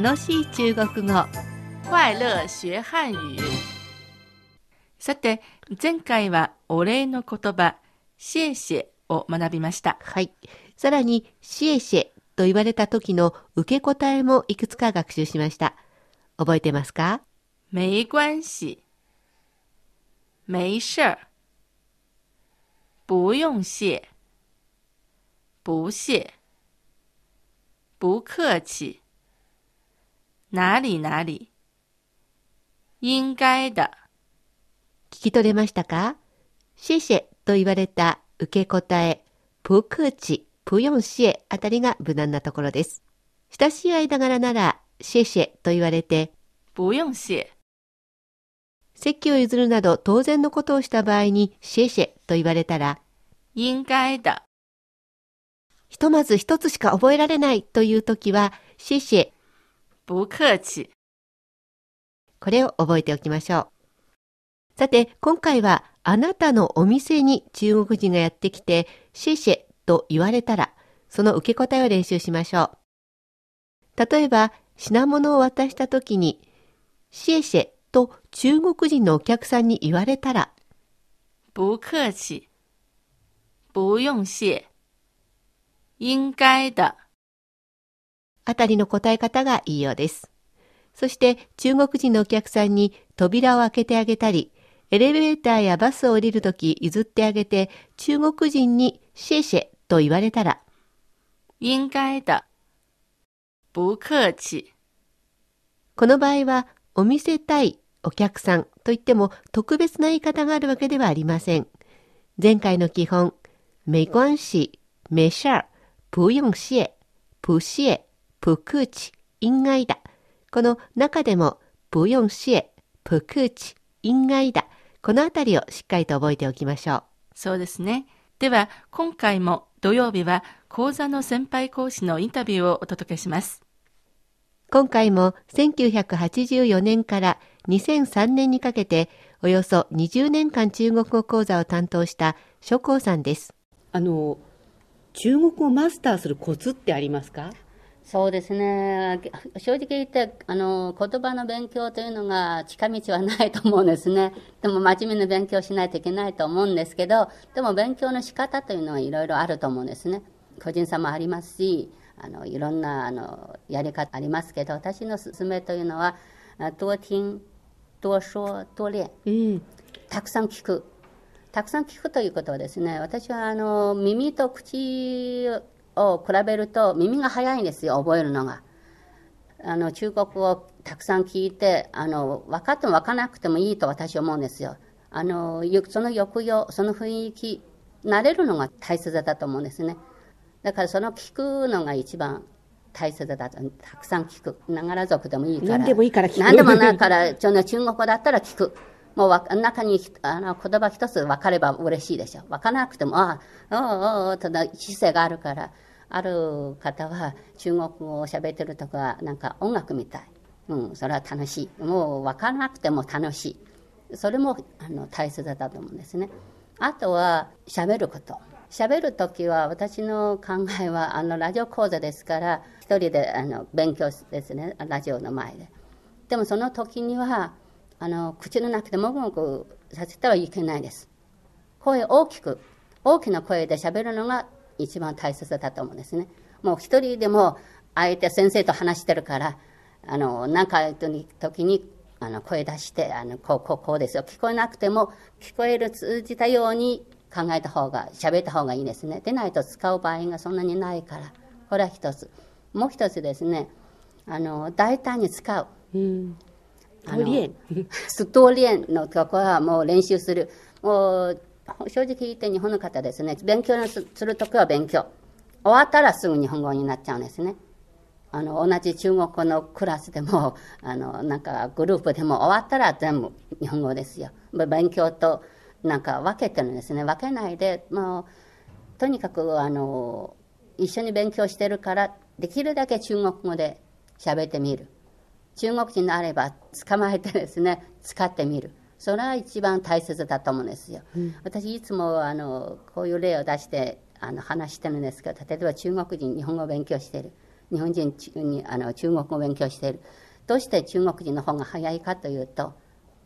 楽しい中国語。快乐学汉语。さて前回はお礼の言葉シェシェを学びました。はい。さらにシエシェと言われた時の受け答えもいくつか学習しました。覚えてますか？没关系。没事儿。不用谢。不谢不客气哪里哪里应该的聞き取れましたか？シェシェと言われた受け答え、プクチ、プヨンシエあたりが無難なところです。親しい間柄なら、シェシェと言われて、不用谢席を譲るなど当然のことをした場合にシェシェと言われたら、应该的ひとまず一つしか覚えられないという時は、シェシェ、不客气これを覚えておきましょう。さて、今回はあなたのお店に中国人がやってきて、シェシェと言われたら、その受け答えを練習しましょう。例えば、品物を渡した時に、シェシェと中国人のお客さんに言われたら、不客气不用谢应该的あたりの答え方がいいようです。そして中国人のお客さんに扉を開けてあげたり、エレベーターやバスを降りるとき譲ってあげて中国人にシェシェと言われたら、应该的不客气この場合はお店対お客さんといっても特別な言い方があるわけではありません。前回の基本、没关系、没事儿、不用谢、不谢、不客气、应该だ。この中でも、不用谢、不客气、应该だ。このあたりをしっかりと覚えておきましょう。そうですねでは今回も土曜日は講座の先輩講師のインタビューをお届けします今回も1984年から2003年にかけておよそ20年間中国語講座を担当した諸光さんです。あの中国語をマスターするコツってありますか？そうですね。正直言って、あの、言葉の勉強というのが近道はないと思うんですね。でも真面目に勉強しないといけないと思うんですけど、でも勉強の仕方というのはいろいろあると思うんですね。個人差もありますし、あの、いろんな、あの、やり方ありますけど、私の勧めというのは、あ多聽、多說、多練。うんたくさん聞く。たくさん聞くということはですね、私はあの耳と口を比べると耳が早いんですよ、覚えるのが。あの中国語をたくさん聞いて、あの分かっても分からなくてもいいと私は思うんですよ。あのよその抑揚、その雰囲気、慣れるのが大切だと思うんですね。だからその聞くのが一番大切だと。たくさん聞く。ながら族でもいいから。何でもいいから聞く何でもないから、中国語だったら聞く。もう中にあの言葉一つ分かれば嬉しいでしょ。分からなくても、ああ、おうおうおう、ただ姿勢があるから、ある方は中国語を喋ってるとか、なんか音楽みたい。うん、それは楽しい。もう分からなくても楽しい。それもあの大切だと思うんですね。あとは喋ること。喋るときは私の考えはあのラジオ講座ですから一人であの勉強ですねラジオの前ででもその時にはあの口の中でもぐもぐさせてはいけないです。声大きく大きな声で喋るのが一番大切だと思うんですね。もう一人でも相手先生と話してるからあの何か言う時にあの声出してあのこうこうこうですよ。聞こえなくても聞こえる通じたように考えた方が喋った方がいいですね。でないと使う場合がそんなにないからこれは一つ。もう一つですね。あの大胆に使う。うん。あのストーリエンのところはもう練習する。もう正直言って日本の方ですね。勉強すするときは勉強。終わったらすぐ日本語になっちゃうんですね。あの同じ中国語のクラスでもあのなんかグループでも終わったら全部日本語ですよ。勉強となんか分けてるんですね。分けないでもうとにかくあの一緒に勉強してるからできるだけ中国語で喋ってみる。中国人であれば捕まえてですね使ってみるそれは一番大切だと思うんですよ、私いつもあのこういう例を出してあの話してるんですけど例えば中国人日本語を勉強してる日本人にあの中国語を勉強している。どうして中国人の方が早いかというと、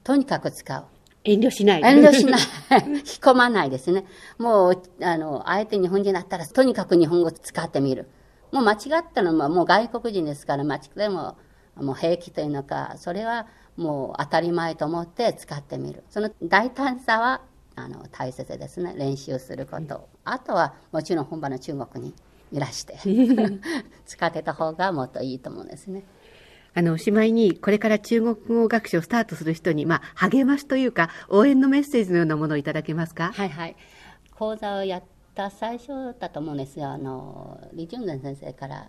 とにかく使う。遠慮しない。遠慮しない。引き込まないですね。もう、あの、あえて日本人だったら、とにかく日本語使ってみる。もう間違ったのはもう外国人ですから、間違っても、もう平気というのか、それはもう当たり前と思って使ってみる。その大胆さは、あの、大切ですね。練習すること。あとは、もちろん本場の中国にいらして、使ってた方がもっといいと思うんですね。あの、おしまいに、これから中国語学習をスタートする人に、まあ、励ますというか、応援のメッセージのようなものをいただけますか？はいはい。講座をやった最初だと思うんですよ。あの、李淳禅先生から、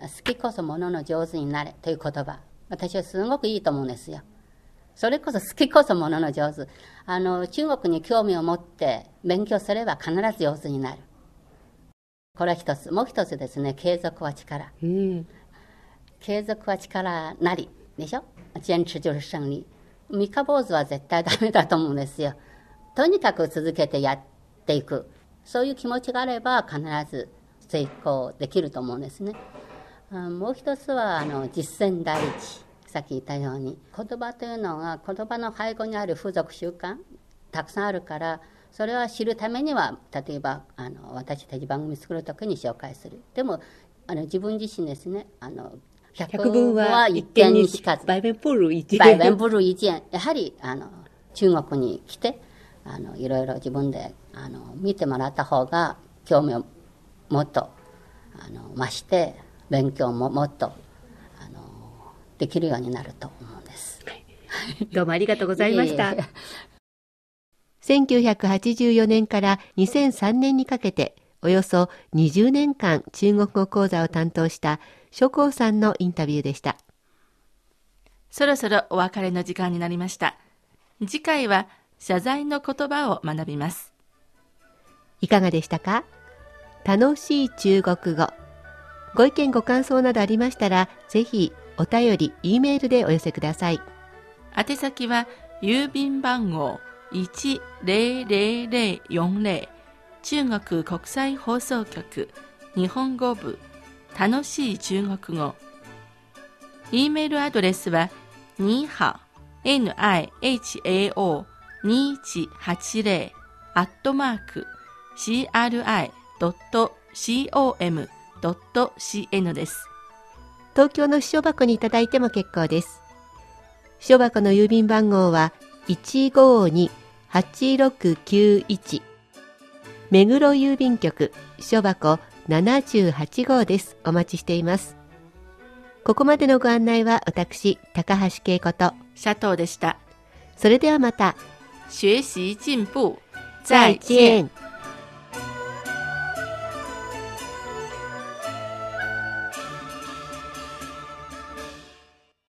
好きこそものの上手になれという言葉。私はすごくいいと思うんですよ。それこそ好きこそものの上手。あの、中国に興味を持って勉強すれば必ず上手になる。これは一つ。もう一つですね、継続は力。うん。継続は力なり。でしょ？堅持就是勝利。三日坊主は絶対ダメだと思うんですよ。とにかく続けてやっていく。そういう気持ちがあれば必ず成功できると思うんですね。あもう一つはあの実践第一。さっき言ったように言葉というのが言葉の背後にある風俗習慣たくさんあるからそれは知るためには例えばあの私たち番組作る時に紹介する。でもあの自分自身ですねあの百百聞聞はは一一見にしかず。百遍不一見やはりあの中国に来てあのいろいろ自分であの見てもらった方が興味をもっとあの増して勉強ももっとあのできるようになると思うんです。どうもありがとうございましたいえいえ。1984年から2003年にかけておよそ20年間中国語講座を担当した諸光さんのインタビューでした。そろそろお別れの時間になりました。次回は謝罪の言葉を学びます。いかがでしたか？楽しい中国語。ご意見ご感想などありましたら、ぜひお便り、E メールでお寄せください。宛先は郵便番号10040中国国際放送局日本語部。楽しい中国語。E メールアドレスはには nihao2180 アットマーク cri.com.cn です。東京の秘書箱にいただいても結構です。秘書箱の郵便番号は152-8691目黒郵便局秘書箱78号です。お待ちしています。ここまでのご案内は私、高橋恵子と、シャトーでした。それではまた、学習進步，再见。